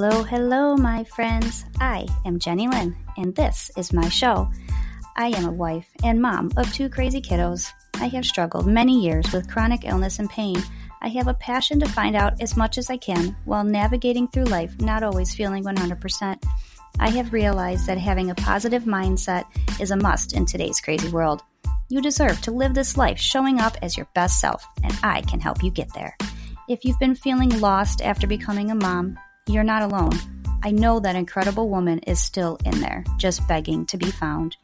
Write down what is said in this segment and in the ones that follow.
Hello, hello, my friends. I am Jenny Lynn, and this is my show. I am a wife and mom of two crazy kiddos. I have struggled many years with chronic illness and pain. I have a passion to find out as much as I can while navigating through life, not always feeling 100%. I have realized that having a positive mindset is a must in today's crazy world. You deserve to live this life showing up as your best self, and I can help you get there. If you've been feeling lost after becoming a mom, you're not alone. I know that incredible woman is still in there, just begging to be found.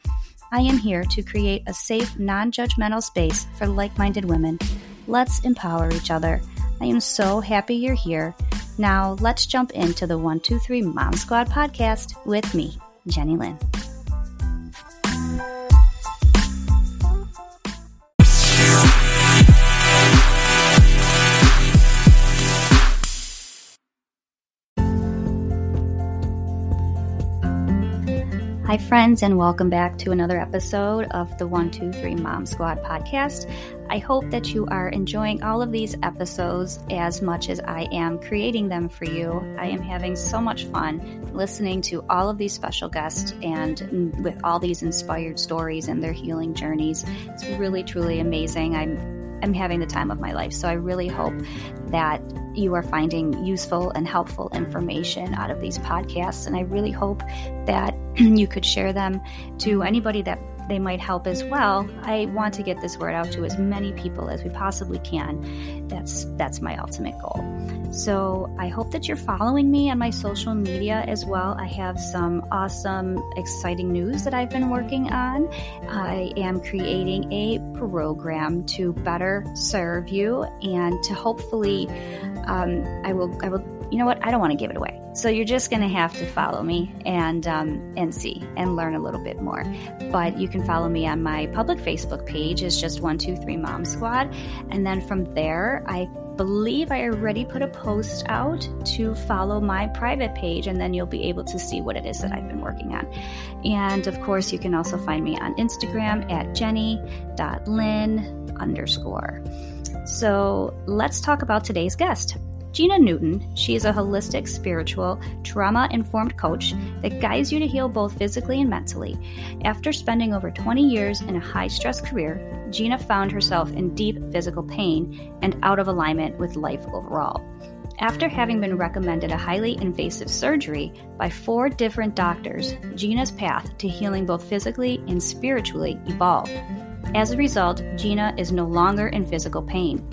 I am here to create a safe, non judgmental space for like minded women. Let's empower each other. I am so happy you're here. Now, let's jump into the 123 Mom Squad podcast with me, Jenny Lynn. Hi, friends, and welcome back to another episode of the 123 Mom Squad podcast. I hope that you are enjoying all of these episodes as much as I am creating them for you. I am having so much fun listening to all of these special guests and with all these inspired stories and their healing journeys. It's really, truly amazing. I'm I'm having the time of my life. So I really hope that you are finding useful and helpful information out of these podcasts. And I really hope that you could share them to anybody that they might help as well. I want to get this word out to as many people as we possibly can. That's that's my ultimate goal. So I hope that you're following me on my social media as well. I have some awesome, exciting news that I've been working on. I am creating a program to better serve you and to hopefully, um, I will I will you know what? I don't want to give it away. So you're just going to have to follow me and um, and see and learn a little bit more. But you can follow me on my public Facebook page. It's just one two three Mom Squad, and then from there, I believe I already put a post out to follow my private page, and then you'll be able to see what it is that I've been working on. And of course, you can also find me on Instagram at jenny.lynn underscore. So let's talk about today's guest. Gina Newton, she is a holistic, spiritual, trauma informed coach that guides you to heal both physically and mentally. After spending over 20 years in a high stress career, Gina found herself in deep physical pain and out of alignment with life overall. After having been recommended a highly invasive surgery by four different doctors, Gina's path to healing both physically and spiritually evolved. As a result, Gina is no longer in physical pain.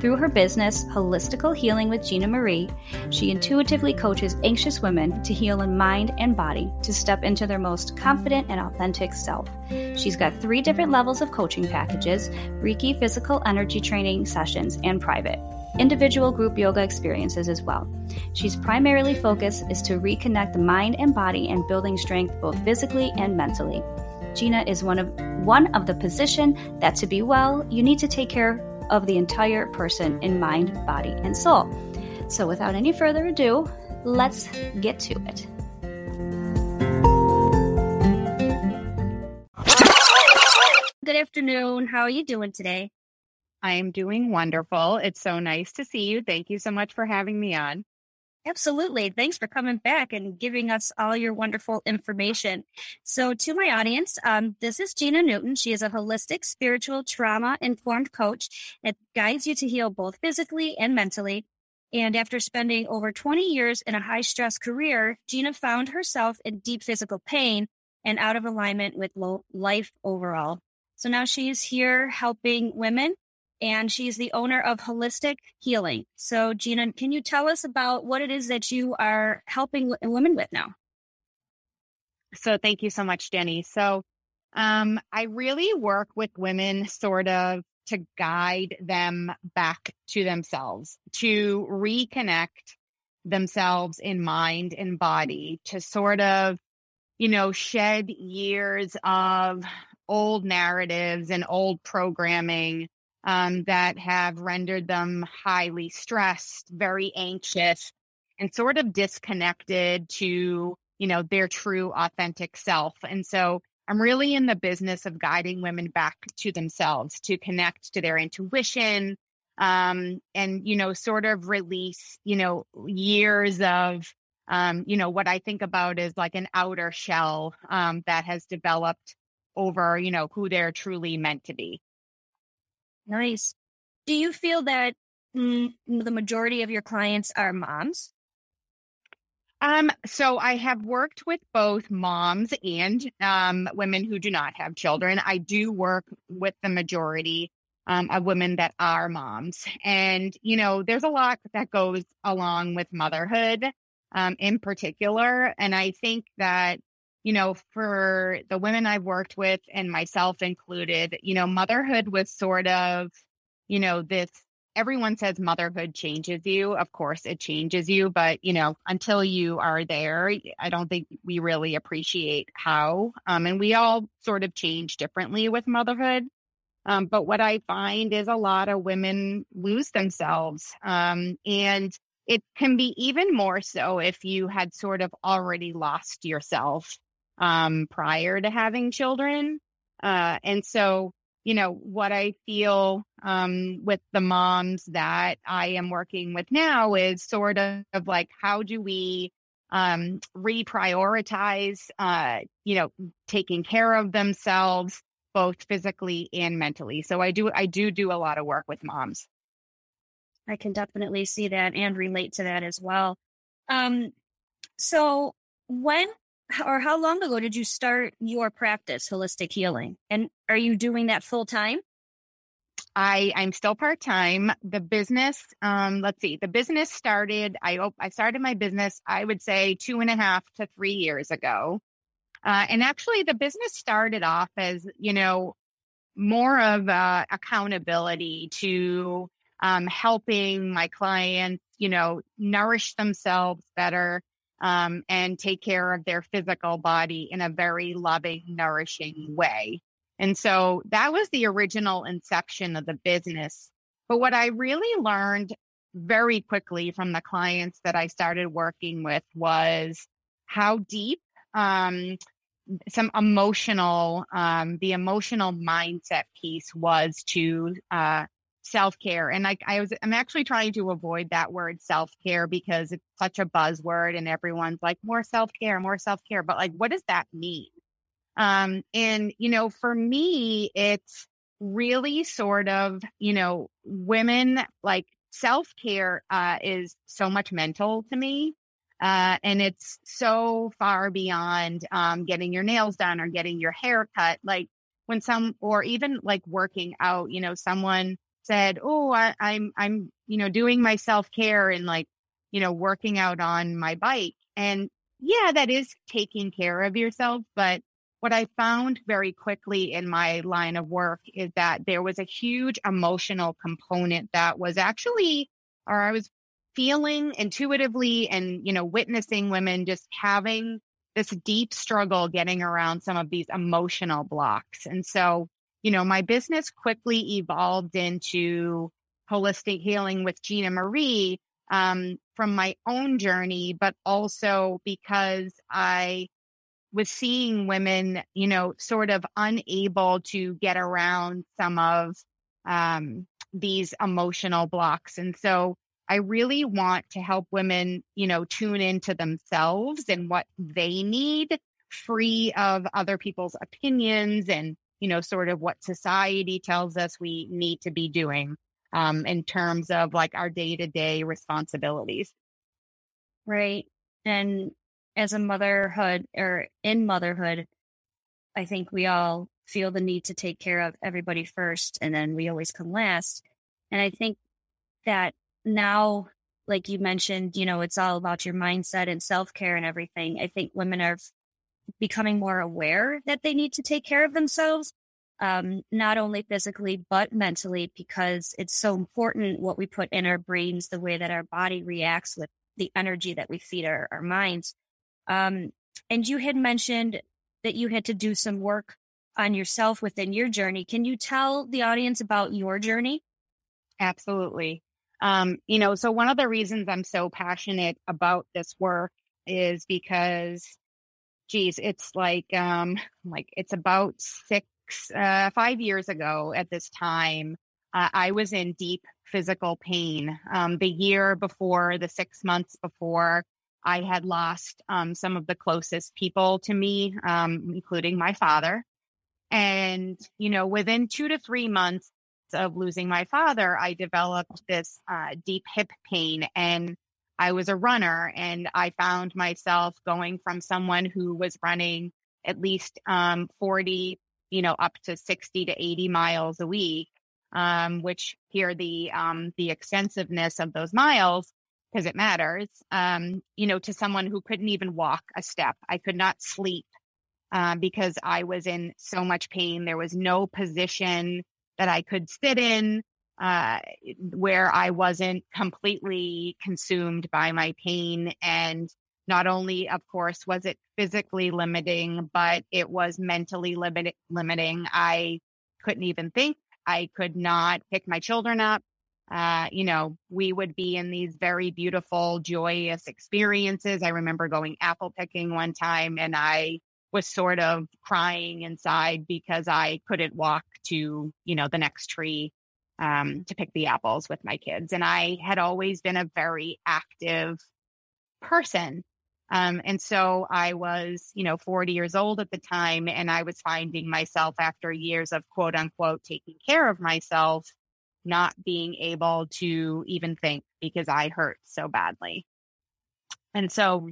Through her business, Holistical Healing with Gina Marie, she intuitively coaches anxious women to heal in mind and body to step into their most confident and authentic self. She's got three different levels of coaching packages Reiki physical energy training sessions and private individual group yoga experiences as well. She's primarily focus is to reconnect the mind and body and building strength both physically and mentally. Gina is one of one of the position that to be well, you need to take care of the entire person in mind, body, and soul. So, without any further ado, let's get to it. Good afternoon. How are you doing today? I am doing wonderful. It's so nice to see you. Thank you so much for having me on. Absolutely. Thanks for coming back and giving us all your wonderful information. So, to my audience, um, this is Gina Newton. She is a holistic, spiritual, trauma informed coach that guides you to heal both physically and mentally. And after spending over 20 years in a high stress career, Gina found herself in deep physical pain and out of alignment with life overall. So now she is here helping women and she's the owner of Holistic Healing. So, Gina, can you tell us about what it is that you are helping women with now? So, thank you so much, Jenny. So, um, I really work with women sort of to guide them back to themselves, to reconnect themselves in mind and body, to sort of, you know, shed years of old narratives and old programming um, that have rendered them highly stressed, very anxious, and sort of disconnected to, you know, their true authentic self. And so I'm really in the business of guiding women back to themselves to connect to their intuition um, and, you know, sort of release, you know, years of um, you know, what I think about is like an outer shell um, that has developed over, you know, who they're truly meant to be. Nice. Do you feel that mm, the majority of your clients are moms? Um, so I have worked with both moms and um, women who do not have children. I do work with the majority um, of women that are moms. And, you know, there's a lot that goes along with motherhood um, in particular. And I think that, you know, for the women I've worked with and myself included, you know, motherhood was sort of, you know, this everyone says motherhood changes you. Of course, it changes you, but you know, until you are there, I don't think we really appreciate how. Um, and we all sort of change differently with motherhood. Um, but what I find is a lot of women lose themselves. Um, and it can be even more so if you had sort of already lost yourself um, prior to having children. Uh, and so you know, what I feel um, with the moms that I am working with now is sort of like, how do we um, reprioritize, uh, you know, taking care of themselves, both physically and mentally. So I do, I do do a lot of work with moms. I can definitely see that and relate to that as well. Um, so when or how long ago did you start your practice, holistic healing? And are you doing that full time? I I'm still part time. The business, um, let's see, the business started. I I started my business. I would say two and a half to three years ago, uh, and actually the business started off as you know more of uh, accountability to um, helping my clients, you know, nourish themselves better, um, and take care of their physical body in a very loving, nourishing way. And so that was the original inception of the business. But what I really learned very quickly from the clients that I started working with was how deep um, some emotional, um, the emotional mindset piece was to uh, self care. And I, I was, I'm actually trying to avoid that word self care because it's such a buzzword and everyone's like more self care, more self care. But like, what does that mean? Um, and, you know, for me, it's really sort of, you know, women like self care, uh, is so much mental to me. Uh, and it's so far beyond, um, getting your nails done or getting your hair cut. Like when some, or even like working out, you know, someone, said, "Oh, I, I'm I'm you know doing my self care and like you know working out on my bike." And yeah, that is taking care of yourself, but what I found very quickly in my line of work is that there was a huge emotional component that was actually, or I was feeling intuitively and, you know, witnessing women just having this deep struggle getting around some of these emotional blocks. And so you know, my business quickly evolved into holistic healing with Gina Marie um, from my own journey, but also because I was seeing women, you know, sort of unable to get around some of um, these emotional blocks. And so I really want to help women, you know, tune into themselves and what they need free of other people's opinions and you know, sort of what society tells us we need to be doing um, in terms of like our day to day responsibilities. Right. And as a motherhood or in motherhood, I think we all feel the need to take care of everybody first and then we always come last. And I think that now, like you mentioned, you know, it's all about your mindset and self care and everything. I think women are becoming more aware that they need to take care of themselves, um, not only physically, but mentally, because it's so important what we put in our brains, the way that our body reacts with the energy that we feed our, our minds. Um, and you had mentioned that you had to do some work on yourself within your journey. Can you tell the audience about your journey? Absolutely. Um, you know, so one of the reasons I'm so passionate about this work is because geez, it's like um like it's about six uh, five years ago at this time. Uh, I was in deep physical pain. Um, the year before, the six months before, I had lost um, some of the closest people to me, um, including my father. And, you know, within two to three months of losing my father, I developed this uh, deep hip pain and I was a runner and I found myself going from someone who was running at least um, 40, you know, up to 60 to 80 miles a week, um, which here the um, the extensiveness of those miles because it matters, um, you know, to someone who couldn't even walk a step. I could not sleep uh, because I was in so much pain. There was no position that I could sit in uh, where I wasn't completely consumed by my pain. And not only, of course, was it physically limiting, but it was mentally limit- limiting. I couldn't even think. I could not pick my children up uh, you know, we would be in these very beautiful, joyous experiences. I remember going apple picking one time and I was sort of crying inside because I couldn't walk to, you know, the next tree um, to pick the apples with my kids. And I had always been a very active person. Um, and so I was, you know, 40 years old at the time, and I was finding myself after years of quote unquote taking care of myself not being able to even think because I hurt so badly. And so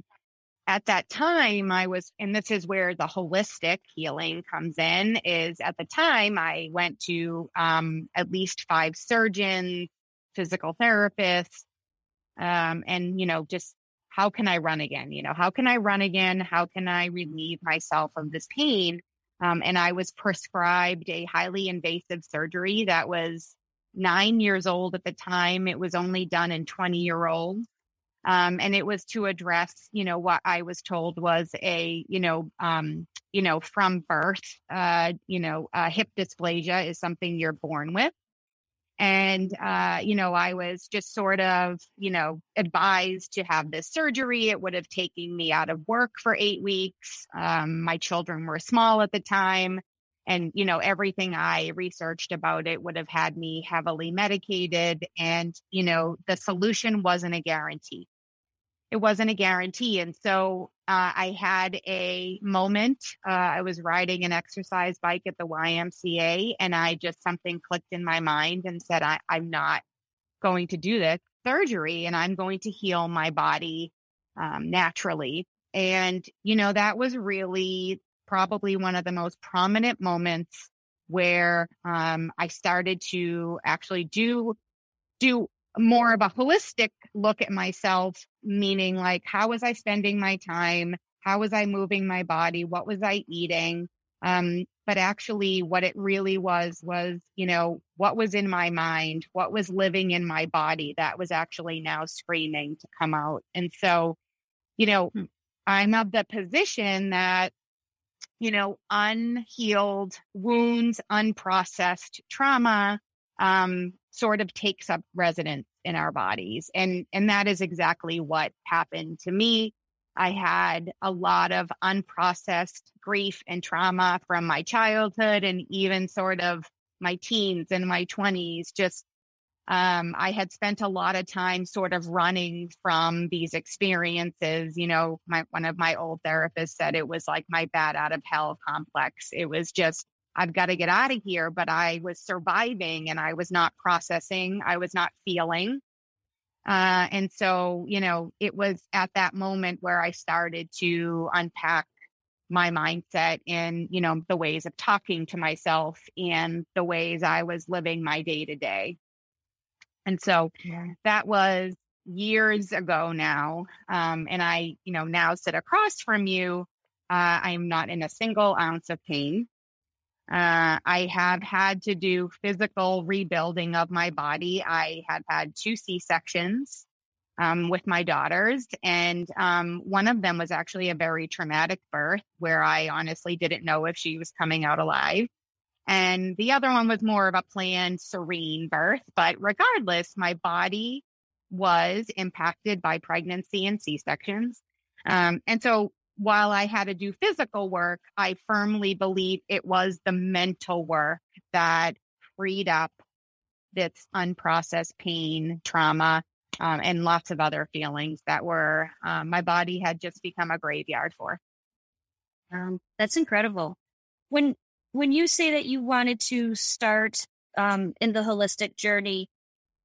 at that time, I was, and this is where the holistic healing comes in, is at the time I went to um, at least five surgeons, physical therapists, um, and, you know, just how can I run again? You know, how can I run again? How can I relieve myself of this pain? Um, and I was prescribed a highly invasive surgery that was nine years old at the time. It was only done in 20 year olds. Um, and it was to address, you know, what I was told was a, you know, um, you know, from birth, uh, you know, uh, hip dysplasia is something you're born with. And, uh, you know, I was just sort of, you know, advised to have this surgery. It would have taken me out of work for eight weeks. Um, my children were small at the time and you know everything i researched about it would have had me heavily medicated and you know the solution wasn't a guarantee. It wasn't a guarantee and so uh, i had a moment uh, i was riding an exercise bike at the ymca and i just something clicked in my mind and said I, i'm not going to do this surgery and i'm going to heal my body um, naturally. And you know that was really probably one of the most prominent moments where um, I started to actually do do more of a holistic look at myself, meaning like how was I spending my time? How was I moving my body? What was I eating? Um, but actually what it really was was, you know, what was in my mind, what was living in my body that was actually now screaming to come out. And so, you know, hmm. I'm of the position that you know, unhealed wounds, unprocessed trauma, um, sort of takes up residence in our bodies. And, and that is exactly what happened to me. I had a lot of unprocessed grief and trauma from my childhood and even sort of my teens and my 20s, just um, I had spent a lot of time sort of running from these experiences. You know, my, one of my old therapists said it was like my bad out of hell complex. It was just, I've got to get out of here. But I was surviving and I was not processing, I was not feeling. Uh, and so, you know, it was at that moment where I started to unpack my mindset and, you know, the ways of talking to myself and the ways I was living my day to day. And so yeah. that was years ago now. Um, and I, you know, now sit across from you. Uh, I am not in a single ounce of pain. Uh, I have had to do physical rebuilding of my body. I had had two C sections um, with my daughters, and um, one of them was actually a very traumatic birth where I honestly didn't know if she was coming out alive. And the other one was more of a planned, serene birth. But regardless, my body was impacted by pregnancy and C sections. Um, and so while I had to do physical work, I firmly believe it was the mental work that freed up this unprocessed pain, trauma, um, and lots of other feelings that were um, my body had just become a graveyard for. Um, that's incredible. When when you say that you wanted to start um, in the holistic journey,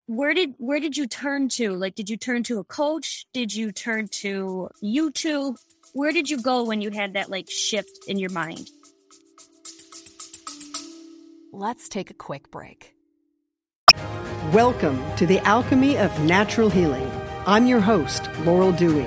where did where did you turn to? Like, did you turn to a coach? Did you turn to YouTube? Where did you go when you had that like shift in your mind? Let's take a quick break. Welcome to the Alchemy of Natural Healing. I'm your host, Laurel Dewey.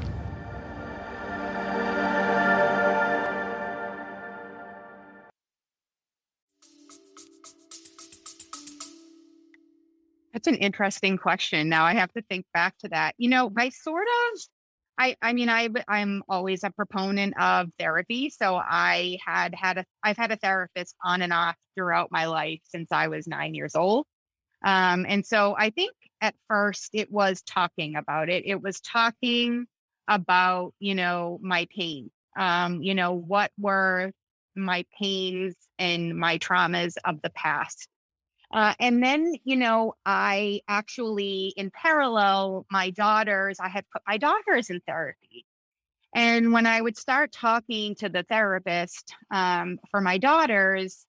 That's an interesting question. Now I have to think back to that. You know, I sort of I I mean I I'm always a proponent of therapy, so I had had a I've had a therapist on and off throughout my life since I was 9 years old. Um and so I think at first it was talking about it. It was talking about, you know, my pain. Um you know, what were my pains and my traumas of the past uh, and then, you know, I actually, in parallel, my daughters, I had put my daughters in therapy. And when I would start talking to the therapist um, for my daughters,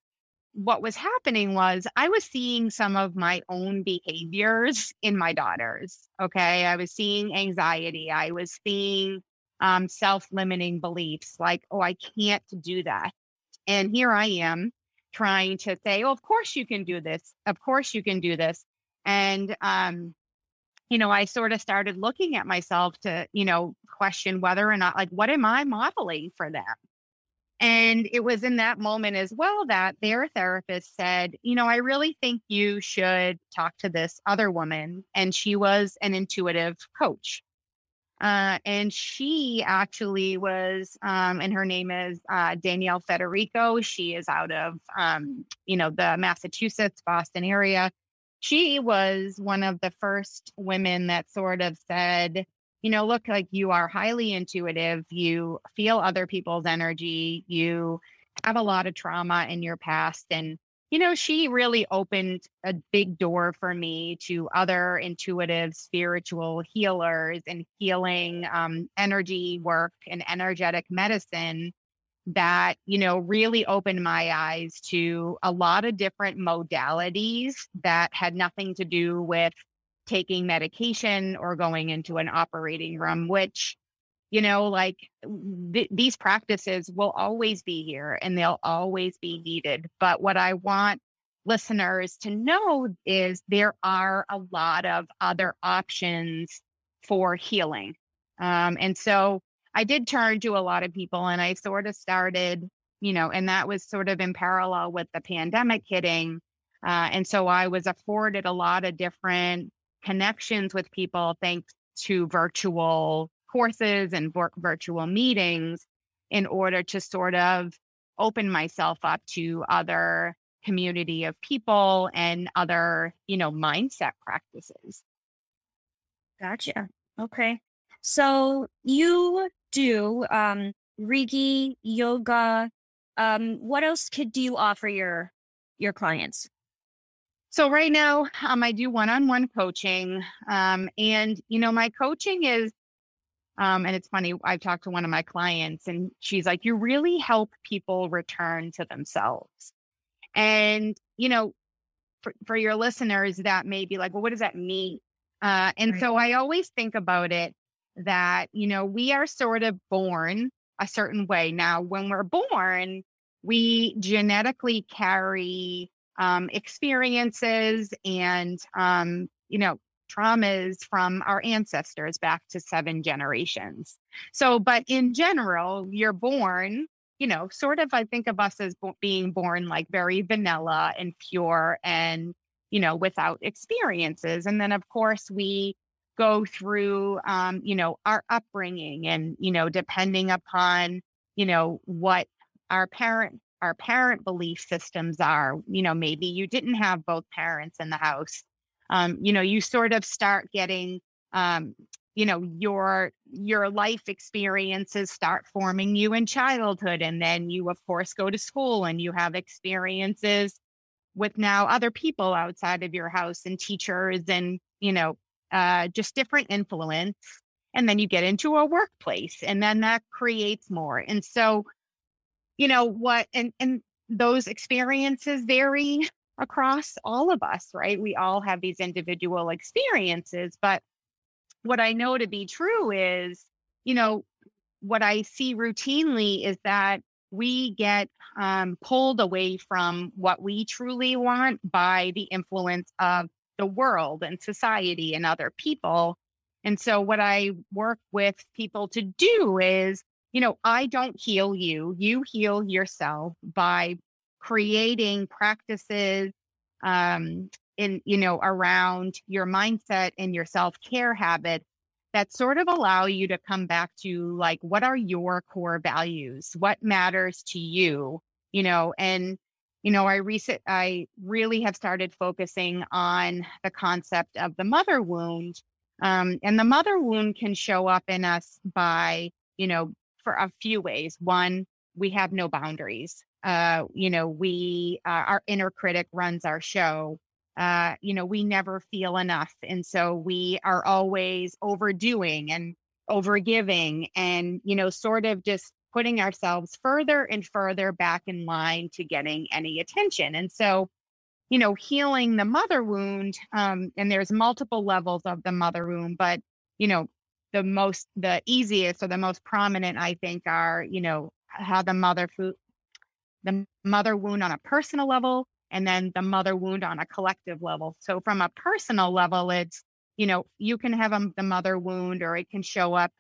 what was happening was I was seeing some of my own behaviors in my daughters. Okay. I was seeing anxiety. I was seeing um, self limiting beliefs like, oh, I can't do that. And here I am trying to say, oh, of course you can do this. Of course you can do this. And, um, you know, I sort of started looking at myself to, you know, question whether or not, like, what am I modeling for them? And it was in that moment as well that their therapist said, you know, I really think you should talk to this other woman. And she was an intuitive coach. Uh, and she actually was, um, and her name is uh, Danielle Federico. She is out of, um, you know, the Massachusetts, Boston area. She was one of the first women that sort of said, you know, look, like you are highly intuitive. You feel other people's energy. You have a lot of trauma in your past. And you know, she really opened a big door for me to other intuitive spiritual healers and healing um, energy work and energetic medicine that, you know, really opened my eyes to a lot of different modalities that had nothing to do with taking medication or going into an operating room, which you know like th- these practices will always be here and they'll always be needed but what i want listeners to know is there are a lot of other options for healing um, and so i did turn to a lot of people and i sort of started you know and that was sort of in parallel with the pandemic hitting uh, and so i was afforded a lot of different connections with people thanks to virtual courses and virtual meetings in order to sort of open myself up to other community of people and other, you know, mindset practices. Gotcha. Okay. So you do um Reiki, yoga. Um, what else could do you offer your your clients? So right now, um, I do one-on-one coaching, um, and you know, my coaching is um, and it's funny, I've talked to one of my clients and she's like, you really help people return to themselves. And, you know, for, for your listeners that may be like, well, what does that mean? Uh, and right. so I always think about it that, you know, we are sort of born a certain way. Now, when we're born, we genetically carry um, experiences and, um, you know, traumas from our ancestors back to seven generations. So, but in general, you're born, you know, sort of, I think of us as bo- being born like very vanilla and pure and, you know, without experiences. And then, of course, we go through, um, you know, our upbringing and, you know, depending upon, you know, what our parent our parent belief systems are you know maybe you didn't have both parents in the house um, you know you sort of start getting um, you know your your life experiences start forming you in childhood and then you of course go to school and you have experiences with now other people outside of your house and teachers and you know uh, just different influence and then you get into a workplace and then that creates more. And so you know what and and those experiences vary across all of us right? We all have these individual experiences but what i know to be true is you know what i see routinely is that we get um, pulled away from what we truly want by the influence of the world and society and other people. And so, what I work with people to do is, you know, I don't heal you, you heal yourself by creating practices um, in, you know, around your mindset and your self care habits that sort of allow you to come back to like, what are your core values? What matters to you? You know, and you know, I recent I really have started focusing on the concept of the mother wound um, and the mother wound can show up in us by, you know, for a few ways. One, we have no boundaries. Uh, you know, we, uh, our inner critic runs our show. Uh, you know, we never feel enough. And so we are always overdoing and overgiving and, you know, sort of just putting ourselves further and further back in line to getting any attention. And so, you know, healing the mother wound. Um, and there's multiple levels of the mother wound, but, you know, the most, the easiest or the most prominent, I think, are, you know, how the mother food, the mother wound on a personal level, and then the mother wound on a collective level. So from a personal level, it's, you know, you can have a, the mother wound or it can show up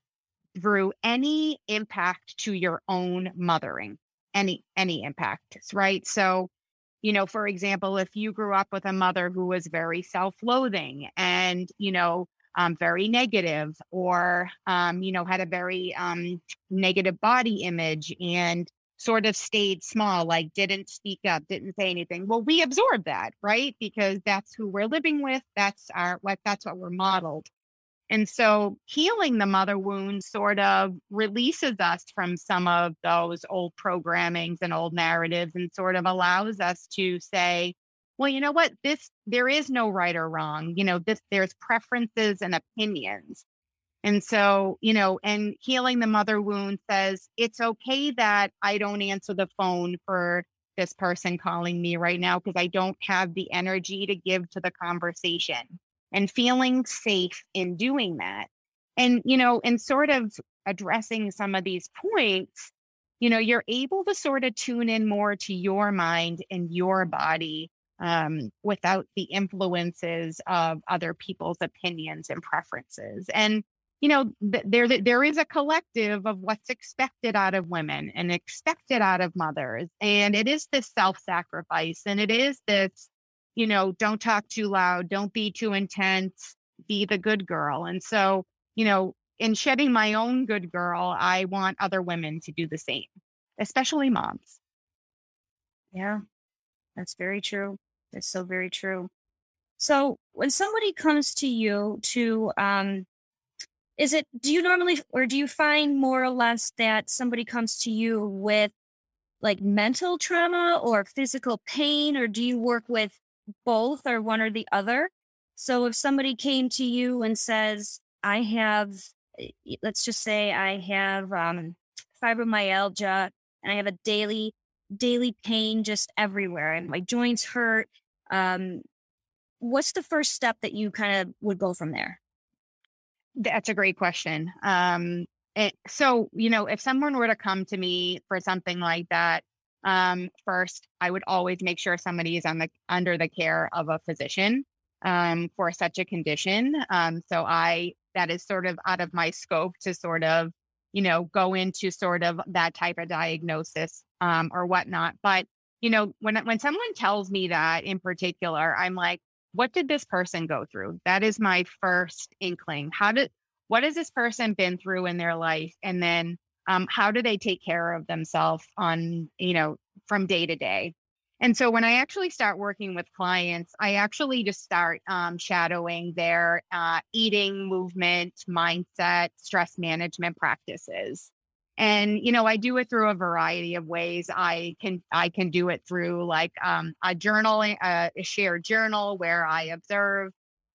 through any impact to your own mothering, any, any impact, right? So, you know, for example, if you grew up with a mother who was very self loathing and, you know, um, very negative or, um, you know, had a very um, negative body image and sort of stayed small, like didn't speak up, didn't say anything. Well, we absorb that, right? Because that's who we're living with. That's our, what, that's what we're modeled. And so healing the mother wound sort of releases us from some of those old programmings and old narratives and sort of allows us to say, well, you know what? This, there is no right or wrong. You know, this, there's preferences and opinions. And so, you know, and healing the mother wound says it's okay that I don't answer the phone for this person calling me right now because I don't have the energy to give to the conversation and feeling safe in doing that. And, you know, and sort of addressing some of these points, you know, you're able to sort of tune in more to your mind and your body um, without the influences of other people's opinions and preferences. And, you know, th- there there is a collective of what's expected out of women and expected out of mothers, and it is this self sacrifice, and it is this you know, don't talk too loud, don't be too intense, be the good girl. And so, you know, in shedding my own good girl, I want other women to do the same, especially moms. Yeah, that's very true. That's so very true. So when somebody comes to you to, um, is it, do you normally, or do you find more or less that somebody comes to you with like mental trauma or physical pain, or do you work with both or one or the other. So if somebody came to you and says, I have, eh, let's just say I have um, fibromyalgia and I have a daily, daily pain just everywhere and my joints hurt. Um, what's the first step that you kind of would go from there? That's a great question. Um, it, so, you know, if someone were to come to me for something like that, um, first, I would always make sure somebody is on the under the care of a physician um, for such a condition. Um, so I that is sort of out of my scope to sort of you know go into sort of that type of diagnosis um, or whatnot. But you know when when someone tells me that in particular, I'm like, what did this person go through? That is my first inkling. How did what has this person been through in their life, and then Um, how do they take care of themselves on, you know, from day to day? And so when I actually start working with clients, I actually just start um, shadowing their uh, eating, movement, mindset, stress management practices. And you know, I do it through a variety of ways. I can I can do it through like um, a journal uh, a shared journal where I observe,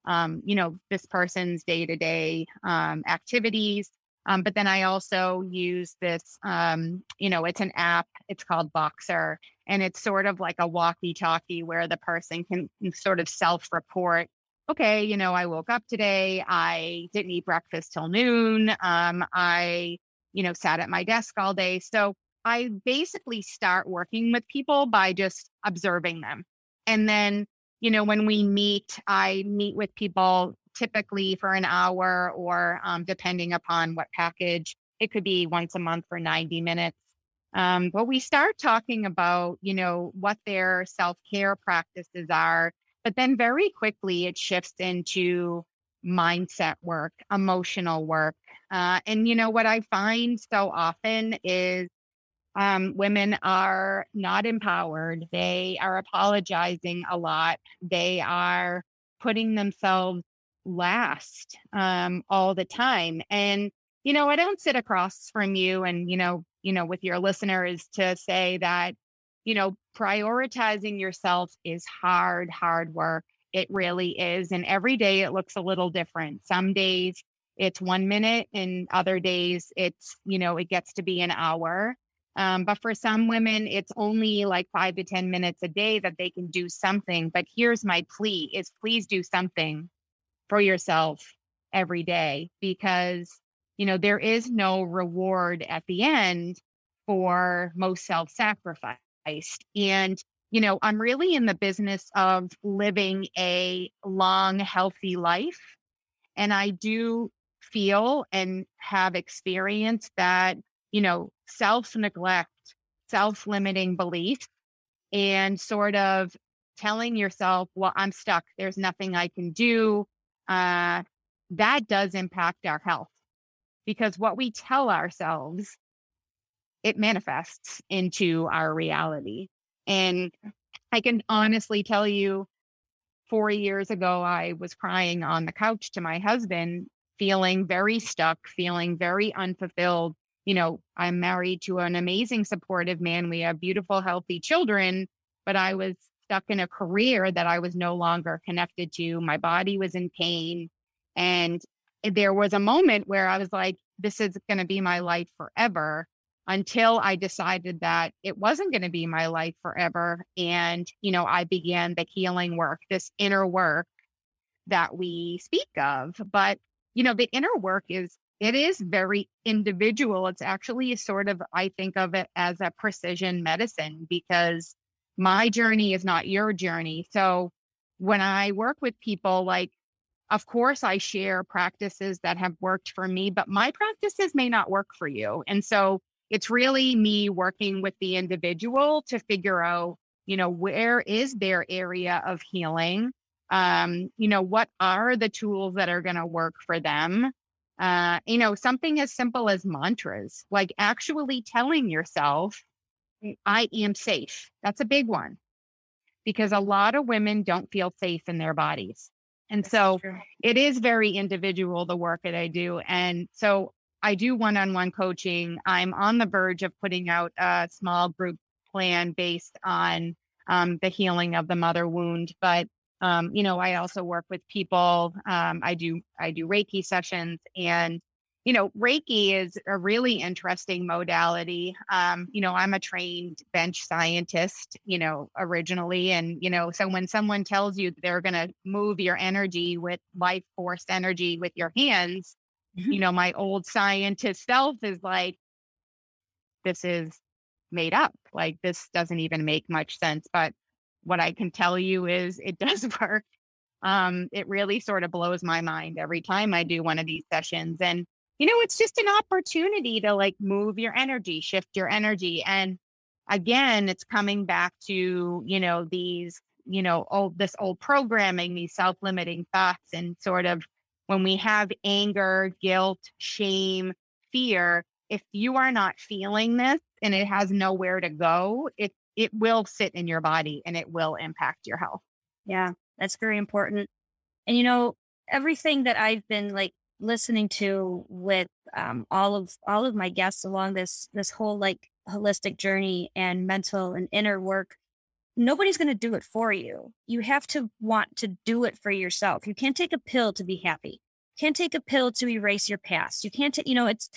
um, you know, this person's day to day activities. Um, but then I also use this, um, you know, it's an app. It's called Voxer and it's sort of like a walkie-talkie where the person can, can sort of self-report. Okay, you know, I woke up today. I didn't eat breakfast till noon. Um, I, you know, sat at my desk all day. So I basically start working with people by just observing them, and then you know, when we meet, I meet with people typically for an hour or um, depending upon what package, it could be once a month for 90 minutes. Um, but we start talking about, you know, what their self care practices are. But then very quickly it shifts into mindset work, emotional work. Uh, and, you know, what I find so often is um, women are not empowered. They are apologizing a lot. They are putting themselves last um, all the time. And, you know, I don't sit across from you and, you know, you know, with your listeners to say that, you know, prioritizing yourself is hard, hard work. It really is. And every day it looks a little different. Some days it's one minute and other days it's, you know, it gets to be an hour. Um, but for some women, it's only like five to 10 minutes a day that they can do something. But here's my plea is please do something for yourself every day because you know there is no reward at the end for most self-sacrifice and you know i'm really in the business of living a long healthy life and i do feel and have experienced that you know self-neglect self-limiting beliefs and sort of telling yourself well i'm stuck there's nothing i can do uh, that does impact our health because what we tell ourselves, it manifests into our reality. And I can honestly tell you, four years ago, I was crying on the couch to my husband, feeling very stuck, feeling very unfulfilled. You know, I'm married to an amazing, supportive man. We have beautiful, healthy children, but I was stuck in a career that I was no longer connected to. My body was in pain. And there was a moment where I was like, this is going to be my life forever until I decided that it wasn't going to be my life forever. And, you know, I began the healing work, this inner work that we speak of. But, you know, the inner work is, it is very individual. It's actually sort of, I think of it as a precision medicine because my journey is not your journey. So when I work with people, like, of course, I share practices that have worked for me, but my practices may not work for you. And so it's really me working with the individual to figure out, you know, where is their area of healing? Um, you know, what are the tools that are going to work for them? Uh, you know, something as simple as mantras, like actually telling yourself, I am safe. That's a big one because a lot of women don't feel safe in their bodies. And That's so true. it is very individual, the work that I do. And so I do one on one coaching. I'm on the verge of putting out a small group plan based on um, the healing of the mother wound. But um, you know, I also work with people. Um, I do I do Reiki sessions, and you know, Reiki is a really interesting modality. Um, you know, I'm a trained bench scientist, you know, originally. And, you know, so when someone tells you they're going to move your energy with life force energy with your hands. You know, my old scientist self is like, this is made up. Like, this doesn't even make much sense. But what I can tell you is it does work. Um, it really sort of blows my mind every time I do one of these sessions. And, you know, it's just an opportunity to like move your energy, shift your energy. And again, it's coming back to, you know, these, you know, old, this old programming, these self limiting thoughts, and sort of when we have anger, guilt, shame, fear, if you are not feeling this and it has nowhere to go, it it will sit in your body and it will impact your health. Yeah, that's very important. And you know, everything that I've been like listening to with um, all of all of my guests along this this whole like holistic journey and mental and inner work nobody's going to do it for you. You have to want to do it for yourself. You can't take a pill to be happy. You can't take a pill to erase your past. You can't t- you know it's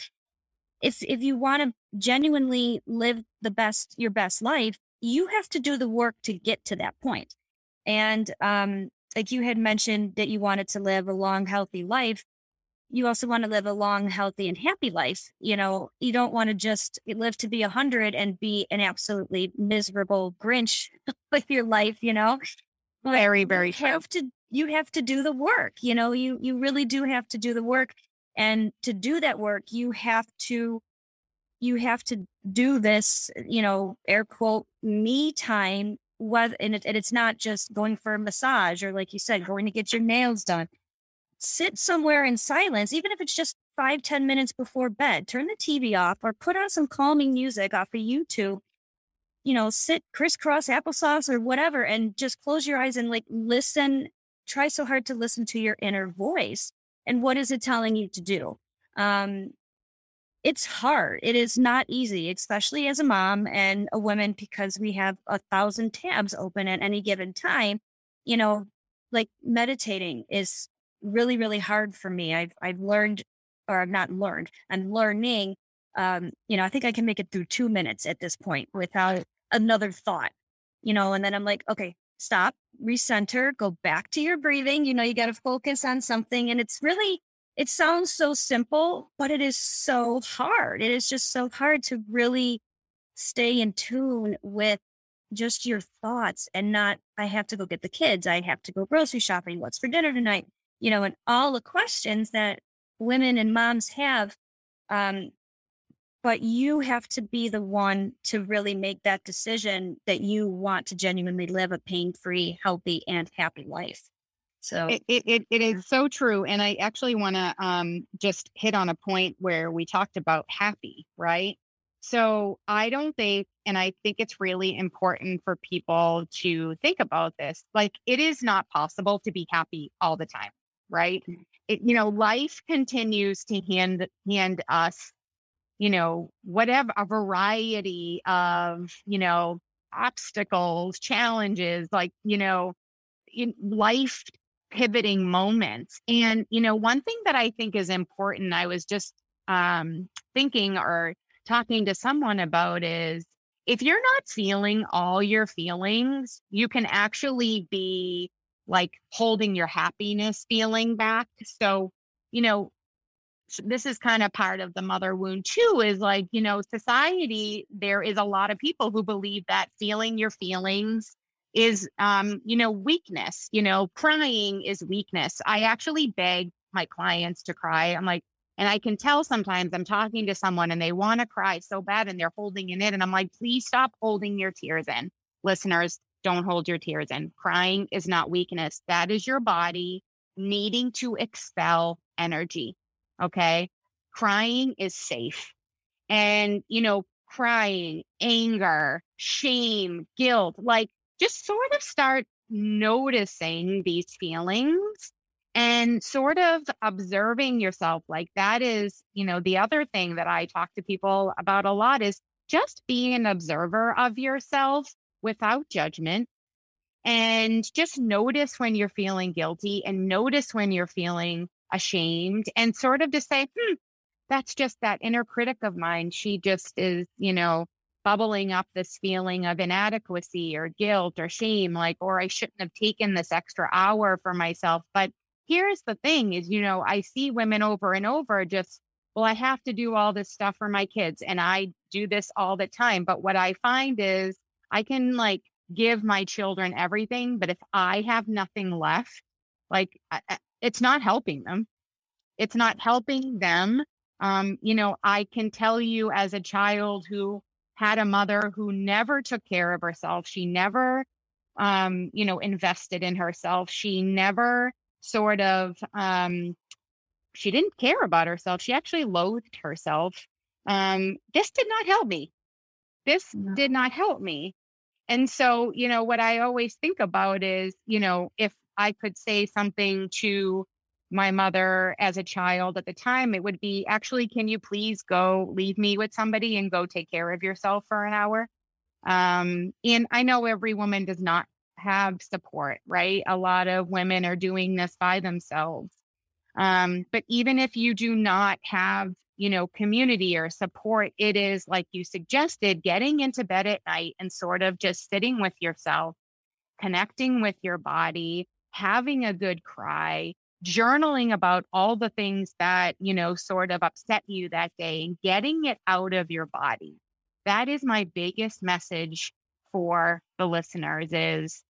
if if you want to genuinely live the best your best life you have to do the work to get to that point. and um like you had mentioned that you wanted to live a long healthy life you also want to live a long, healthy, and happy life. You know, you don't want to just live to be a hundred and be an absolutely miserable Grinch with your life. You know, very, very. You have to. You have to do the work. You know, you you really do have to do the work, and to do that work, you have to. You have to do this, you know, air quote me time. Whether and, it, and it's not just going for a massage or, like you said, going to get your nails done sit somewhere in silence, even if it's just five ten minutes before bed, turn the TV off or put on some calming music off of YouTube. You know, sit crisscross applesauce or whatever and just close your eyes and like listen. Try so hard to listen to your inner voice and what is it telling you to do. Um, it's hard. It is not easy, especially as a mom and a woman, because we have a thousand tabs open at any given time. You know, like meditating is really, really hard for me. I've, I've learned, or I've not learned, I'm learning. Um, you know, I think I can make it through two minutes at this point without another thought, you know, and then I'm like, okay, stop, recenter, go back to your breathing. You know, you got to focus on something. And it's really, it sounds so simple, but it is so hard. It is just so hard to really stay in tune with just your thoughts and not, I have to go get the kids. I have to go grocery shopping. What's for dinner tonight? You know, and all the questions that women and moms have. Um, but you have to be the one to really make that decision that you want to genuinely live a pain free, healthy, and happy life. So it, it, it is so true. And I actually want to um, just hit on a point where we talked about happy, right? So I don't think, and I think it's really important for people to think about this. Like, it is not possible to be happy all the time right? Mm. It, you know, life continues to hand hand us, you know, whatever a variety of, you know, obstacles, challenges, like, you know, in life pivoting moments. And, you know, one thing that I think is important, I was just um, thinking or talking to someone about is if you're not feeling all your feelings, you can actually be like holding your happiness feeling back. So, you know, this is kind of part of the mother wound too is like, you know, society, there is a lot of people who believe that feeling your feelings is, um, you know, weakness, you know, crying is weakness. I actually beg my clients to cry. I'm like, and I can tell sometimes I'm talking to someone and they want to cry so bad and they're holding it in. And I'm like, please stop holding your tears in. Listeners, don't hold your tears in. Crying is not weakness. That is your body needing to expel energy. Okay. Crying is safe. And, you know, crying, anger, shame, guilt, like just sort of start noticing these feelings and sort of observing yourself. Like that is, you know, the other thing that I talk to people about a lot is just being an observer of yourself without judgment and just notice when you're feeling guilty and notice when you're feeling ashamed and sort of just say, hmm, that's just that inner critic of mine. She just is, you know, bubbling up this feeling of inadequacy or guilt or shame, like, or I shouldn't have taken this extra hour for myself. But here's the thing is, you know, I see women over and over just, well, I have to do all this stuff for my kids and I do this all the time. But what I find is I can like give my children everything, but if I have nothing left, like it's not helping them. It's not helping them. Um, you know, I can tell you as a child who had a mother who never took care of herself, she never, um, you know, invested in herself. She never sort of, um, she didn't care about herself. She actually loathed herself um, this did not help me. This No. did not help me. And so, you know, what I always think about is, you know, if I could say something to my mother as a child at the time, it would be actually, can you please go leave me with somebody and go take care of yourself for an hour? Um, and I know every woman does not have support, right? A lot of women are doing this by themselves. Um, but even if you do not have, you know, community or support, it is like you suggested, getting into bed at night and sort of just sitting with yourself, connecting with your body, having a good cry, journaling about all the things that, you know, sort of upset you that day and getting it out of your body. That is my biggest message for the listeners is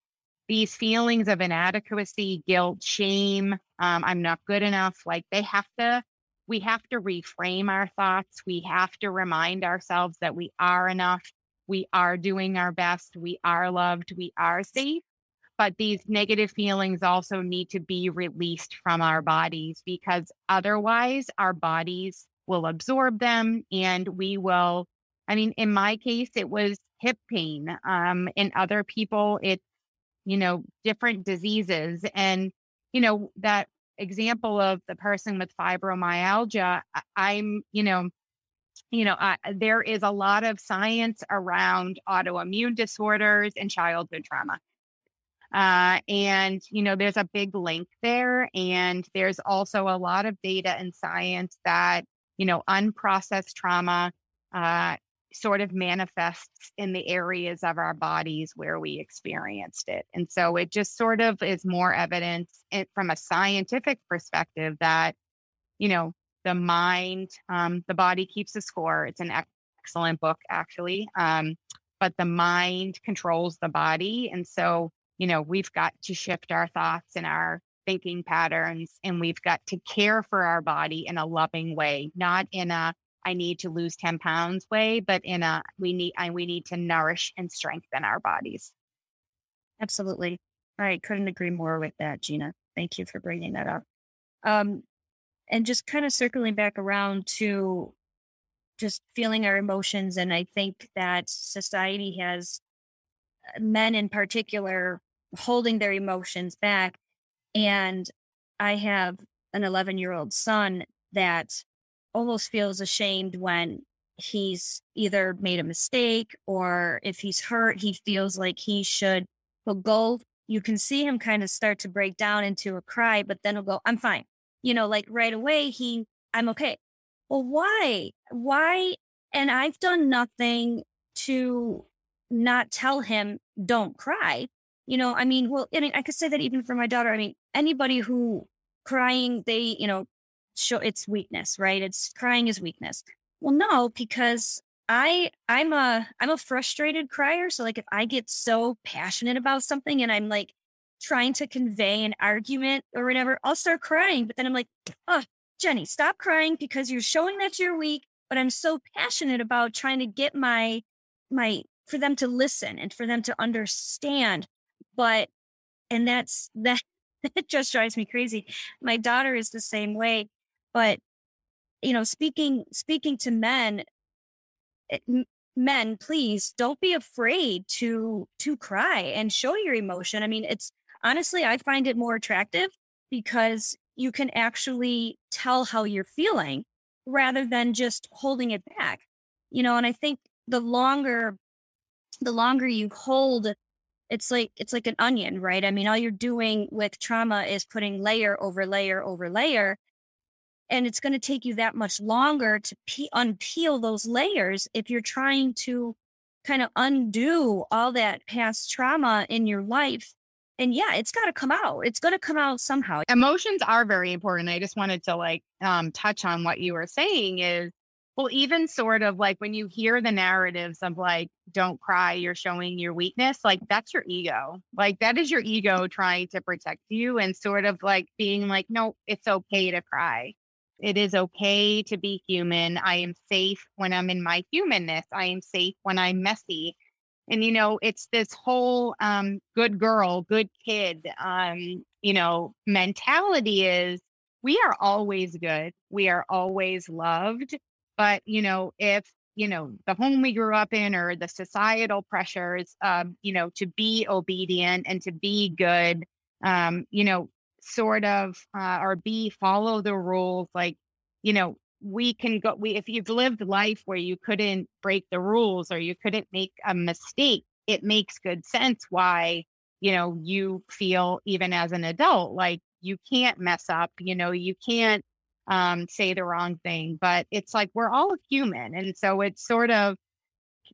these feelings of inadequacy, guilt, shame, um, I'm not good enough. Like they have to, we have to reframe our thoughts. We have to remind ourselves that we are enough. We are doing our best. We are loved. We are safe. But these negative feelings also need to be released from our bodies because otherwise our bodies will absorb them and we will. I mean, in my case, it was hip pain. Um, in other people, it's you know, different diseases. And, you know, that example of the person with fibromyalgia, I'm, you know, you know, there is a lot of science around autoimmune disorders and childhood trauma. Uh, and, you know, there's a big link there. And there's also a lot of data and science that, you know, unprocessed trauma uh, sort of manifests in the areas of our bodies where we experienced it. And so it just sort of is more evidence from a scientific perspective that, you know, the mind, um, the body keeps a score. It's an excellent book, actually. Um, but the mind controls the body. And so, you know, we've got to shift our thoughts and our thinking patterns, and we've got to care for our body in a loving way, not in a I need to lose 10 pounds way, but in a we need I we need to nourish and strengthen our bodies. Absolutely. I couldn't agree more with that, Gina. Thank you for bringing that up. Um, and just kind of circling back around to just feeling our emotions. And I think that society has uh, men in particular holding their emotions back. And I have an 11 year old son that almost feels ashamed when he's either made a mistake or if he's hurt, he feels like he should he'll go. You can see him kind of start to break down into a cry, but then he'll go, I'm fine. You know, like right away, he, I'm okay. Well, why? Why? And I've done nothing to not tell him, don't cry. You know, I mean, well, I mean, I could say that even for my daughter. I mean, anybody who crying, they, you know, show it's weakness, right? It's crying is weakness. Well, no, because I I'm a I'm a frustrated crier. So like if I get so passionate about something and I'm like trying to convey an argument or whatever, I'll start crying. But then I'm like, oh, Jenny, stop crying because you're showing that you're weak. But I'm so passionate about trying to get my my for them to listen and for them to understand. But and that's that that just drives me crazy. My daughter is the same way. But you know, speaking speaking to men, eh, it, men, please don't be afraid to to cry and show your emotion. I mean, it's honestly, I find it more attractive because you can actually tell how you're feeling rather than just holding it back. You know, and I think the longer the longer you hold it's like it's like an onion, right? I mean, all you're doing with trauma is putting layer over layer over layer and it's going to take you that much longer to pe- unpeel those layers if you're trying to kind of undo all that past trauma in your life. And yeah, it's got to come out. It's going to come out somehow. Emotions are very important. I just wanted to like um, touch on what you were saying is well, even sort of like when you hear the narratives of like, don't cry, you're showing your weakness, like that's your ego. Like that is your ego trying to protect you and sort of like being like, no, it's okay to cry. It is okay to be human. I am safe when I'm in my humanness. I am safe when I'm messy. And, you know, it's this whole um, good girl, good kid, um, you know, mentality is we are always good. We are always loved. But, you know, if, you know, the home we grew up in or the societal pressures, um, you know, to be obedient and to be good, um, you know, sort of, uh, or be follow the rules, like, you know, we can go, we, if you've lived life where you couldn't break the rules or you couldn't make a mistake, it makes good sense why, you know, you feel even as an adult, like you can't mess up, you know, you can't um, say the wrong thing. But it's like we're all human. And so it's sort of,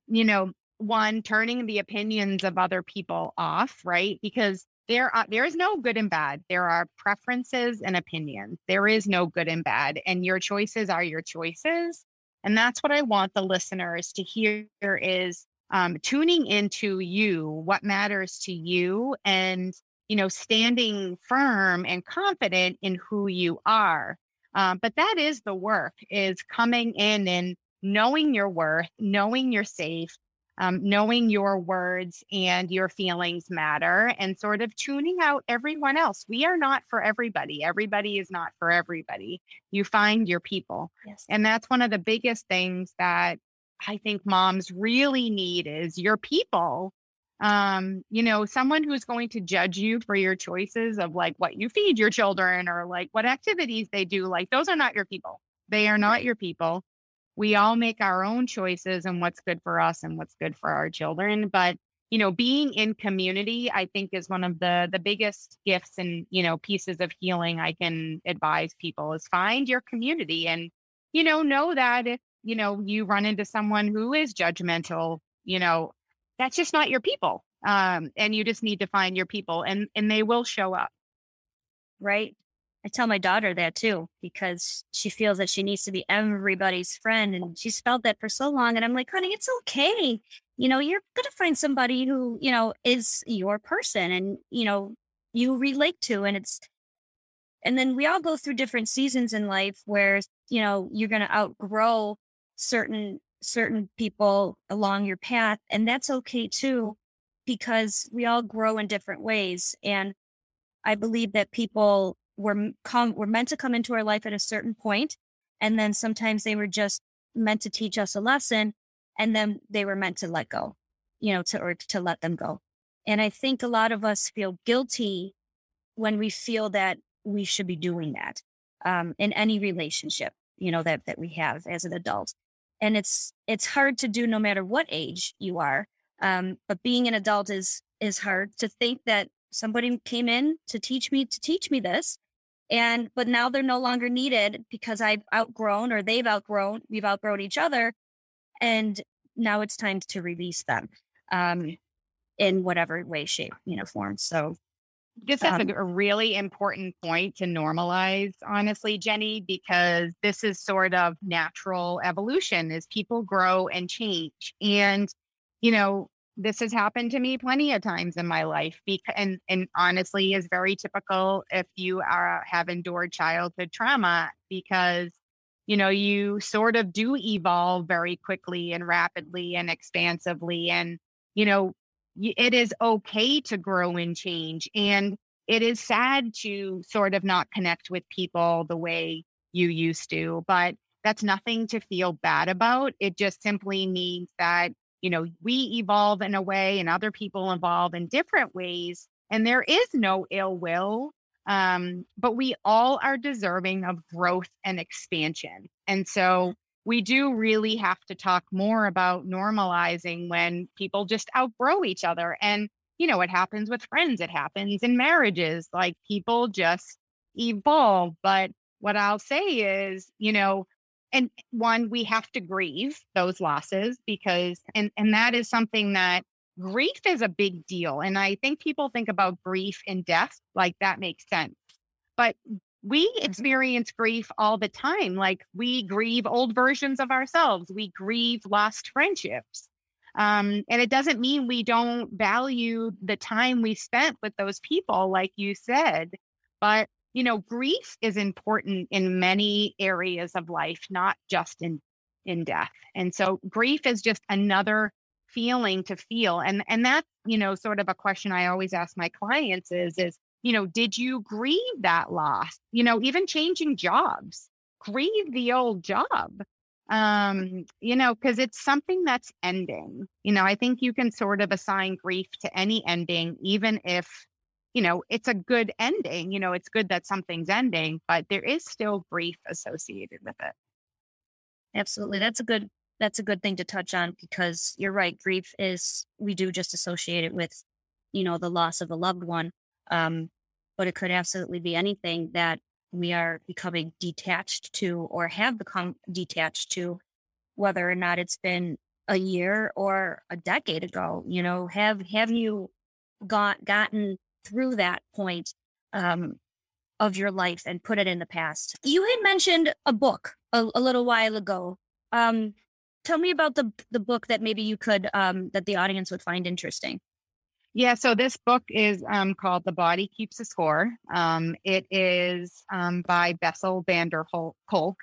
you know, one, turning the opinions of other people off, right? Because there are, there is no good and bad. There are preferences and opinions. There is no good and bad. And your choices are your choices. And that's what I want the listeners to hear is um, tuning into you, what matters to you, and you know, standing firm and confident in who you are. Um, but that is the work is coming in and knowing your worth, knowing you're safe, um, knowing your words and your feelings matter and sort of tuning out everyone else. We are not for everybody. Everybody is not for everybody. You find your people. Yes. And that's one of the biggest things that I think moms really need is your people um you know someone who's going to judge you for your choices of like what you feed your children or like what activities they do like those are not your people they are not your people we all make our own choices and what's good for us and what's good for our children but you know being in community i think is one of the the biggest gifts and you know pieces of healing i can advise people is find your community and you know know that if you know you run into someone who is judgmental you know that's just not your people. Um, and you just need to find your people and, and they will show up. Right. I tell my daughter that too, because she feels that she needs to be everybody's friend. And she's felt that for so long. And I'm like, honey, it's okay. You know, you're going to find somebody who, you know, is your person and, you know, you relate to. And it's, and then we all go through different seasons in life where, you know, you're going to outgrow certain certain people along your path. And that's okay too, because we all grow in different ways. And I believe that people were come, were meant to come into our life at a certain point, And then sometimes they were just meant to teach us a lesson. And then they were meant to let go, you know, to, or to let them go. And I think a lot of us feel guilty when we feel that we should be doing that um, in any relationship, you know, that, that we have as an adult and it's it's hard to do no matter what age you are um, but being an adult is is hard to think that somebody came in to teach me to teach me this and but now they're no longer needed because i've outgrown or they've outgrown we've outgrown each other and now it's time to release them um, in whatever way shape you know form so this is um, a, a really important point to normalize, honestly, Jenny, because this is sort of natural evolution as people grow and change. And, you know, this has happened to me plenty of times in my life because, and, and honestly is very typical if you are have endured childhood trauma because you know you sort of do evolve very quickly and rapidly and expansively and you know it is okay to grow and change. And it is sad to sort of not connect with people the way you used to, but that's nothing to feel bad about. It just simply means that, you know, we evolve in a way and other people evolve in different ways. And there is no ill will. Um, but we all are deserving of growth and expansion. And so we do really have to talk more about normalizing when people just outgrow each other. And, you know, it happens with friends, it happens in marriages, like people just evolve. But what I'll say is, you know, and one, we have to grieve those losses because, and, and that is something that grief is a big deal. And I think people think about grief and death like that makes sense. But we mm-hmm. experience grief all the time. Like we grieve old versions of ourselves, we grieve lost friendships. Um, and it doesn't mean we don't value the time we spent with those people, like you said. But, you know, grief is important in many areas of life, not just in, in death. And so grief is just another feeling to feel. And, and that's, you know, sort of a question I always ask my clients is, is, you know, did you grieve that loss? You know, even changing jobs, grieve the old job. um, you know, because it's something that's ending. You know, I think you can sort of assign grief to any ending, even if, you know, it's a good ending. You know, it's good that something's ending, but there is still grief associated with it. Absolutely. That's a good that's a good thing to touch on because you're right. Grief is we do just associate it with, you know, the loss of a loved one. Um, but it could absolutely be anything that we are becoming detached to or have become detached to, whether or not it's been a year or a decade ago. You know, have have you got gotten through that point um, of your life and put it in the past? You had mentioned a book a, a little while ago. Um, tell me about the the book that maybe you could um, that the audience would find interesting. Yeah, so this book is um, called The Body Keeps a Score. Um, it is um, by Bessel van der Kolk.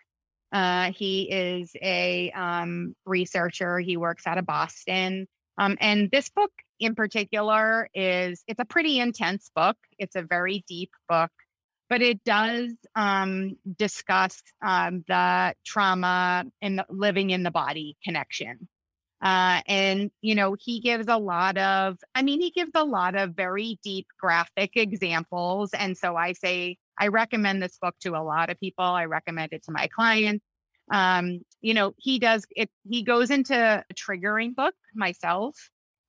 Uh, he is a um, researcher. He works out of Boston. Um, and this book in particular is, it's a pretty intense book. It's a very deep book, but it does um, discuss um, the trauma and the living in the body connection. Uh, and, you know, he gives a lot of, I mean, he gives a lot of very deep graphic examples. And so I say, I recommend this book to a lot of people. I recommend it to my clients. Um, you know, he does it, he goes into a triggering book myself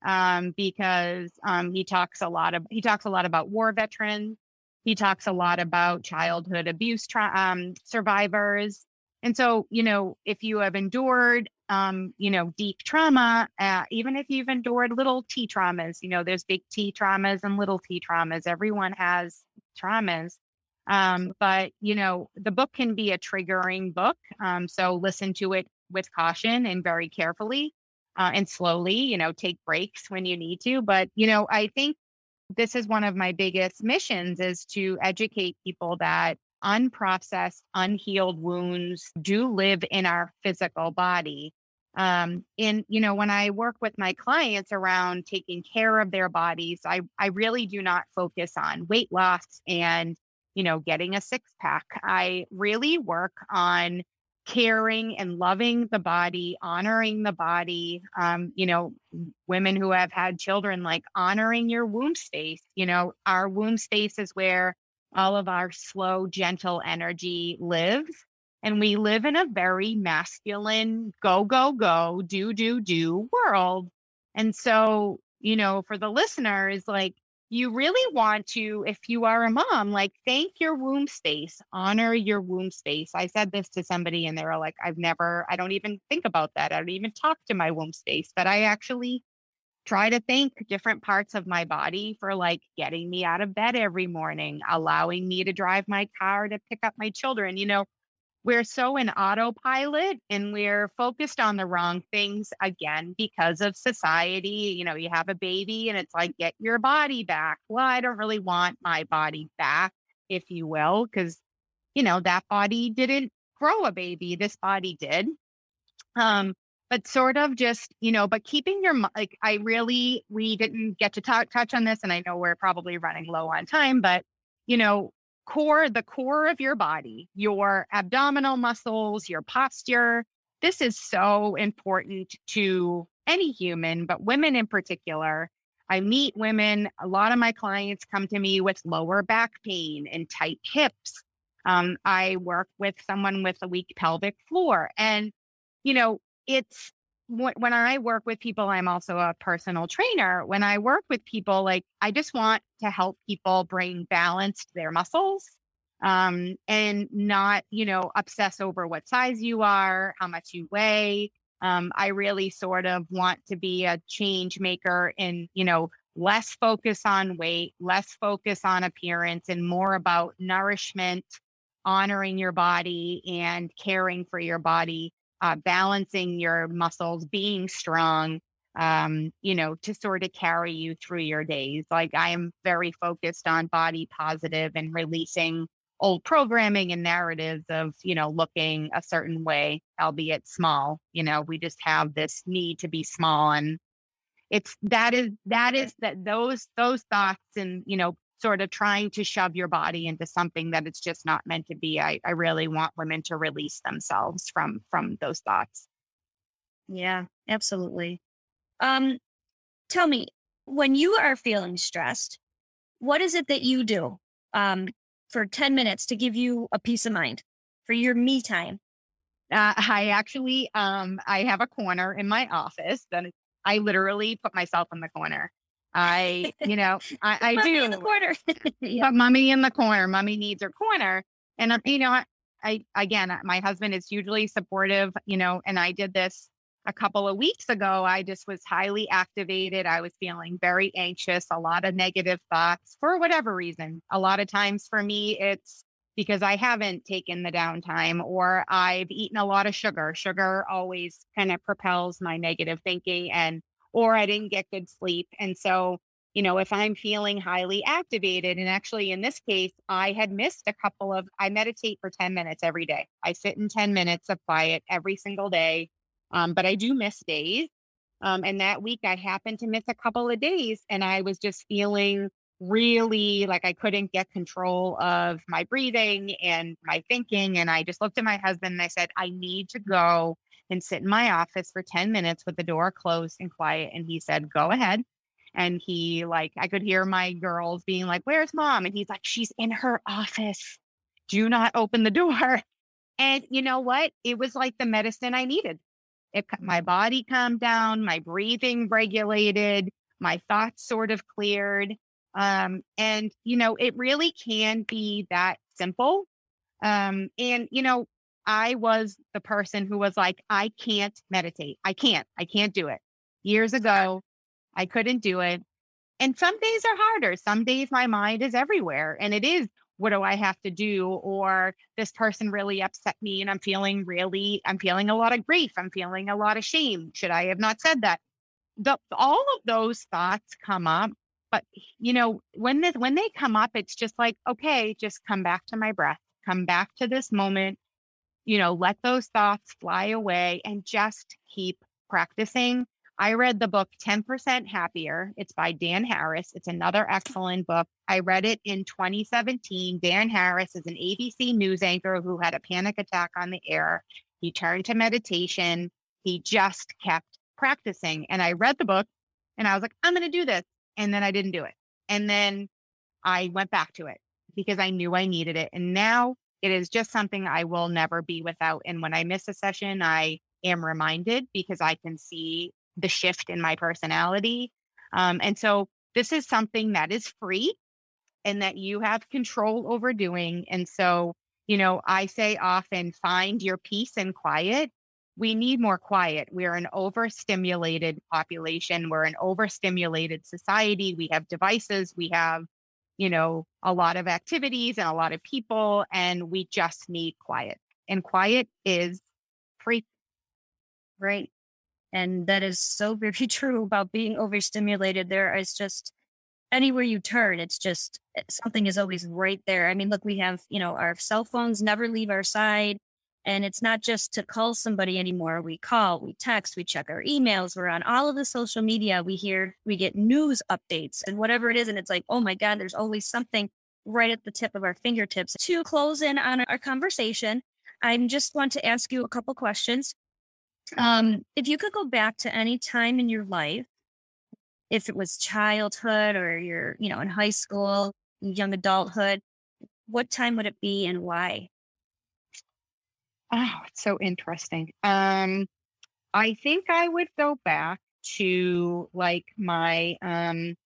um, because um, he talks a lot of, he talks a lot about war veterans. He talks a lot about childhood abuse tra- um, survivors. And so, you know, if you have endured um, you know, deep trauma, uh, even if you've endured little T traumas, you know, there's big T traumas and little T traumas. Everyone has traumas. Um, but, you know, the book can be a triggering book. Um, so listen to it with caution and very carefully uh, and slowly, you know, take breaks when you need to. But, you know, I think this is one of my biggest missions is to educate people that unprocessed, unhealed wounds do live in our physical body. Um, and you know, when I work with my clients around taking care of their bodies, I I really do not focus on weight loss and you know getting a six pack. I really work on caring and loving the body, honoring the body. Um, you know, women who have had children, like honoring your womb space. You know, our womb space is where all of our slow, gentle energy lives. And we live in a very masculine, go, go, go, do, do, do world. And so, you know, for the listeners, like you really want to, if you are a mom, like thank your womb space, honor your womb space. I said this to somebody and they were like, I've never, I don't even think about that. I don't even talk to my womb space, but I actually try to thank different parts of my body for like getting me out of bed every morning, allowing me to drive my car to pick up my children. You know, we're so in autopilot and we're focused on the wrong things again because of society. You know, you have a baby and it's like, get your body back. Well, I don't really want my body back, if you will, because, you know, that body didn't grow a baby. This body did. Um, but sort of just you know but keeping your like i really we didn't get to talk, touch on this and i know we're probably running low on time but you know core the core of your body your abdominal muscles your posture this is so important to any human but women in particular. I meet women a lot of my clients come to me with lower back pain and tight hips. Um, i work with someone with a weak pelvic floor and you know it's when I work with people, I'm also a personal trainer. When I work with people, like I just want to help people bring balance to their muscles um, and not, you know, obsess over what size you are, how much you weigh. Um, I really sort of want to be a change maker and, you know, less focus on weight, less focus on appearance, and more about nourishment, honoring your body, and caring for your body uh, balancing your muscles, being strong, um, you know, to sort of carry you through your days. Like I am very focused on body positive and releasing old programming and narratives of, you know, looking a certain way, albeit small. You know, we just have this need to be small and it's that is that is that those those thoughts and you know sort of trying to shove your body into something that it's just not meant to be. I, I really want women to release themselves from from those thoughts. Yeah, absolutely. Um, tell me, when you are feeling stressed, what is it that you do um, for 10 minutes to give you a peace of mind for your me time? Uh, I actually, um, I have a corner in my office that I literally put myself in the corner. I, you know, I, I do. In the corner. yeah. Put mummy in the corner. Mummy needs her corner. And, um, you know, I, I, again, my husband is hugely supportive, you know, and I did this a couple of weeks ago, I just was highly activated. I was feeling very anxious, a lot of negative thoughts for whatever reason. A lot of times for me, it's because I haven't taken the downtime or I've eaten a lot of sugar. Sugar always kind of propels my negative thinking and, or I didn't get good sleep. And so, you know, if I'm feeling highly activated, and actually in this case, I had missed a couple of, I meditate for 10 minutes every day. I sit in 10 minutes of quiet every single day um, but I do miss days. Um, and that week I happened to miss a couple of days and I was just feeling really like I couldn't get control of my breathing and my thinking. And I just looked at my husband and I said, I need to go and sit in my office for 10 minutes with the door closed and quiet. And he said, Go ahead. And he, like, I could hear my girls being like, Where's mom? And he's like, She's in her office. Do not open the door. And you know what? It was like the medicine I needed. It, my body calmed down, my breathing regulated, my thoughts sort of cleared. Um, and, you know, it really can be that simple. Um, and, you know, I was the person who was like, I can't meditate. I can't, I can't do it. Years ago, I couldn't do it. And some days are harder. Some days my mind is everywhere and it is what do I have to do? Or this person really upset me and I'm feeling really, I'm feeling a lot of grief. I'm feeling a lot of shame. Should I have not said that? The, all of those thoughts come up. But you know, when this when they come up, it's just like, okay, just come back to my breath, come back to this moment, you know, let those thoughts fly away and just keep practicing I read the book 10% Happier. It's by Dan Harris. It's another excellent book. I read it in 2017. Dan Harris is an ABC news anchor who had a panic attack on the air. He turned to meditation. He just kept practicing. And I read the book and I was like, I'm going to do this. And then I didn't do it. And then I went back to it because I knew I needed it. And now it is just something I will never be without. And when I miss a session, I am reminded because I can see the shift in my personality. Um, and so this is something that is free and that you have control over doing. And so, you know, I say often find your peace and quiet. We need more quiet. We're an overstimulated population. We're an overstimulated society. We have devices. We have, you know, a lot of activities and a lot of people, and we just need quiet. And quiet is free. Right. And that is so very true about being overstimulated. There is just anywhere you turn, it's just eh, something is always right there. I mean, look, we have, you know, our cell phones never leave our side. And it's not just to call somebody anymore. We call, we text, we check our emails, we're on all of the social media. We hear, we get news updates and whatever it is. And it's like, oh my God, there's always something right at the tip of our fingertips. To close in on our conversation, I just want to ask you a couple questions. Um, if you could go back to any time in your life, if it was childhood or you're, you know, in high school, young adulthood, what time would it be and why? Oh, it's so interesting. Um, I think I would go back to like my, um,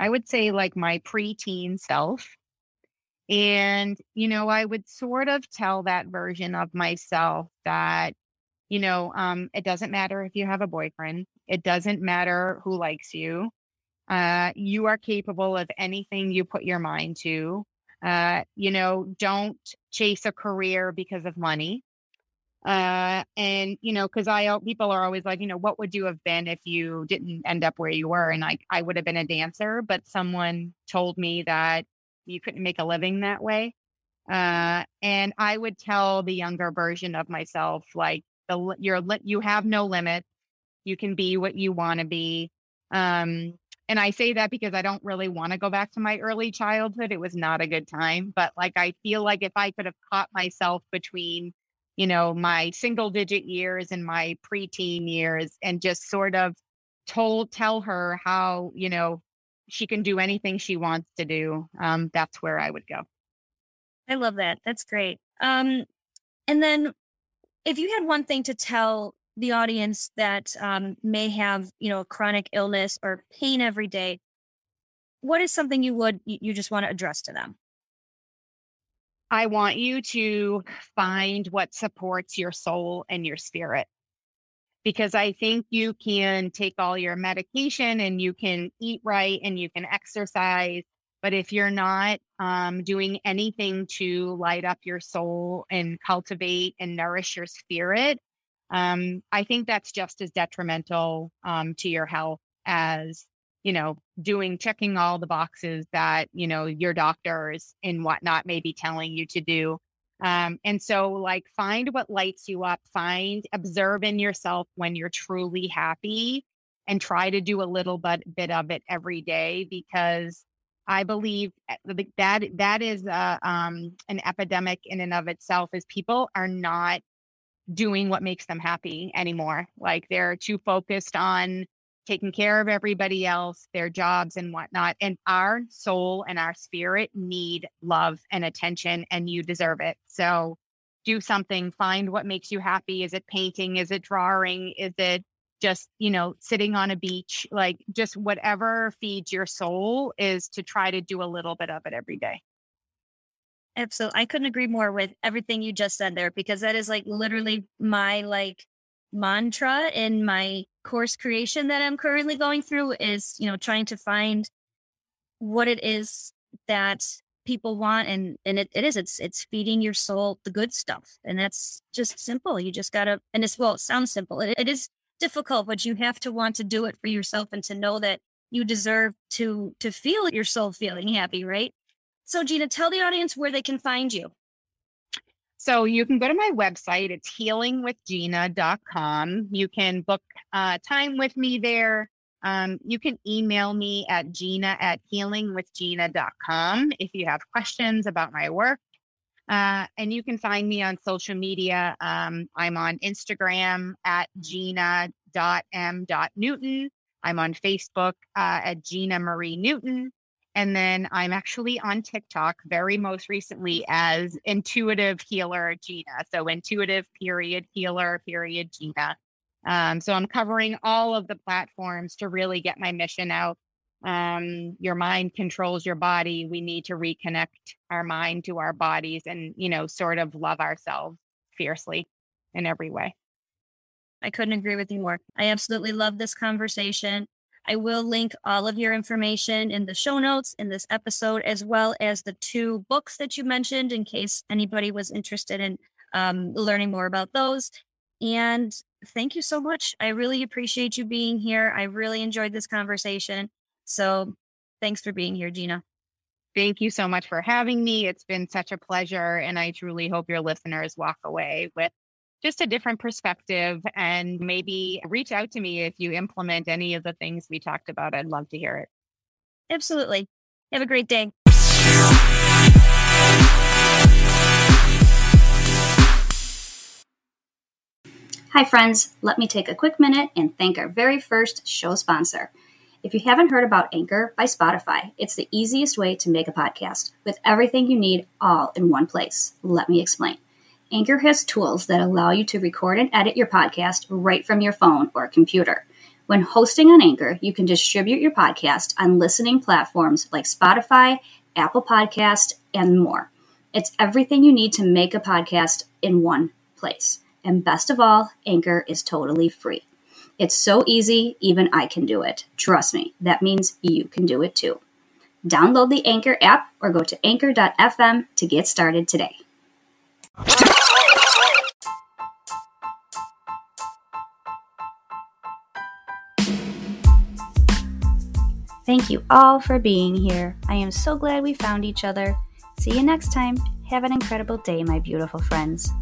I would say like my preteen self. And, you know, I would sort of tell that version of myself that you know, um, it doesn't matter if you have a boyfriend. It doesn't matter who likes you. Uh, you are capable of anything you put your mind to. Uh, you know, don't chase a career because of money. Uh, and you know, because I people are always like, you know, what would you have been if you didn't end up where you were? And like, I would have been a dancer, but someone told me that you couldn't make a living that way. Uh, and I would tell the younger version of myself, like, the you're you have no limit. You can be what you want to be. Um, and I say that because I don't really want to go back to my early childhood. It was not a good time. But like, I feel like if I could have caught myself between, you know, my single digit years and my preteen years and just sort of told, tell her how, you know, she can do anything she wants to do, um, that's where I would go. I love that. That's great. Um, and then if you had one thing to tell the audience that um, may have, you know, a chronic illness or pain every day, what is something you would you just want to address to them? I want you to find what supports your soul and your spirit. Because I think you can take all your medication and you can eat right and you can exercise. But if you're not um, doing anything to light up your soul and cultivate and nourish your spirit, um, I think that's just as detrimental um, to your health as you know doing checking all the boxes that you know your doctors and whatnot may be telling you to do um, and so like find what lights you up find observe in yourself when you're truly happy and try to do a little bit bit of it every day because I believe eh, that that is uh, um, an epidemic in and of itself. Is people are not doing what makes them happy anymore. Like they're too focused on taking care of everybody else, their jobs and whatnot. And our soul and our spirit need love and attention, and you deserve it. So do something, find what makes you happy. Is it painting? Is it drawing? Is it just, you know, sitting on a beach? Like just whatever feeds your soul is to try to do a little bit of it every day. Absolutely. I couldn't agree more with everything you just said there because that is like literally my like mantra in my course creation that I'm currently going through is, you know, trying to find what it is that people want and and it, it is it's it's feeding your soul the good stuff and that's just simple you just gotta and it's well it sounds simple it, it is difficult but you have to want to do it for yourself and to know that you deserve to to feel your soul feeling happy right so, Gina, tell the audience where they can find you. So you can go to my website. It's healingwithgina.com. You can book uh, time with me there. Um, you can email me at gina at healingwithgina.com if you have questions about my work. Uh, and you can find me on social media. Um, I'm on Instagram at gina.m.newton. I'm on Facebook uh, at Gina Marie Newton. And then I'm actually on TikTok very most recently as intuitive healer Gina. So intuitive period healer period Gina. Um, so I'm covering all of the platforms to really get my mission out. Um, your mind controls your body. We need to reconnect our mind to our bodies and, you know, sort of love ourselves fiercely in every way. I couldn't agree with you more. I absolutely love this conversation. I will link all of your information in the show notes in this episode, as well as the two books that you mentioned in case anybody was interested in um, learning more about those. And thank you so much. I really appreciate you being here. I really enjoyed this conversation. So thanks for being here, Gina. Thank you so much for having me. It's been such a pleasure. And I truly hope your listeners walk away with just a different perspective and maybe reach out to me if you implement any of the things we talked about. I'd love to hear it. Absolutely. Have a great day. Hi, friends. Let me take a quick minute and thank our very first show sponsor. If you haven't heard about Anchor by Spotify, it's the easiest way to make a podcast with everything you need all in one place. Let me explain. Anchor has tools that allow you to record and edit your podcast right from your phone or computer. When hosting on Anchor, you can distribute your podcast on listening platforms like Spotify, Apple Podcast, and more. It's everything you need to make a podcast in one place. And best of all, Anchor is totally free. It's so easy, even I can do it. Trust me, that means you can do it too. Download the Anchor app or go to anchor.fm to get started today. Thank you all for being here. I am so glad we found each other. See you next time. Have an incredible day, my beautiful friends.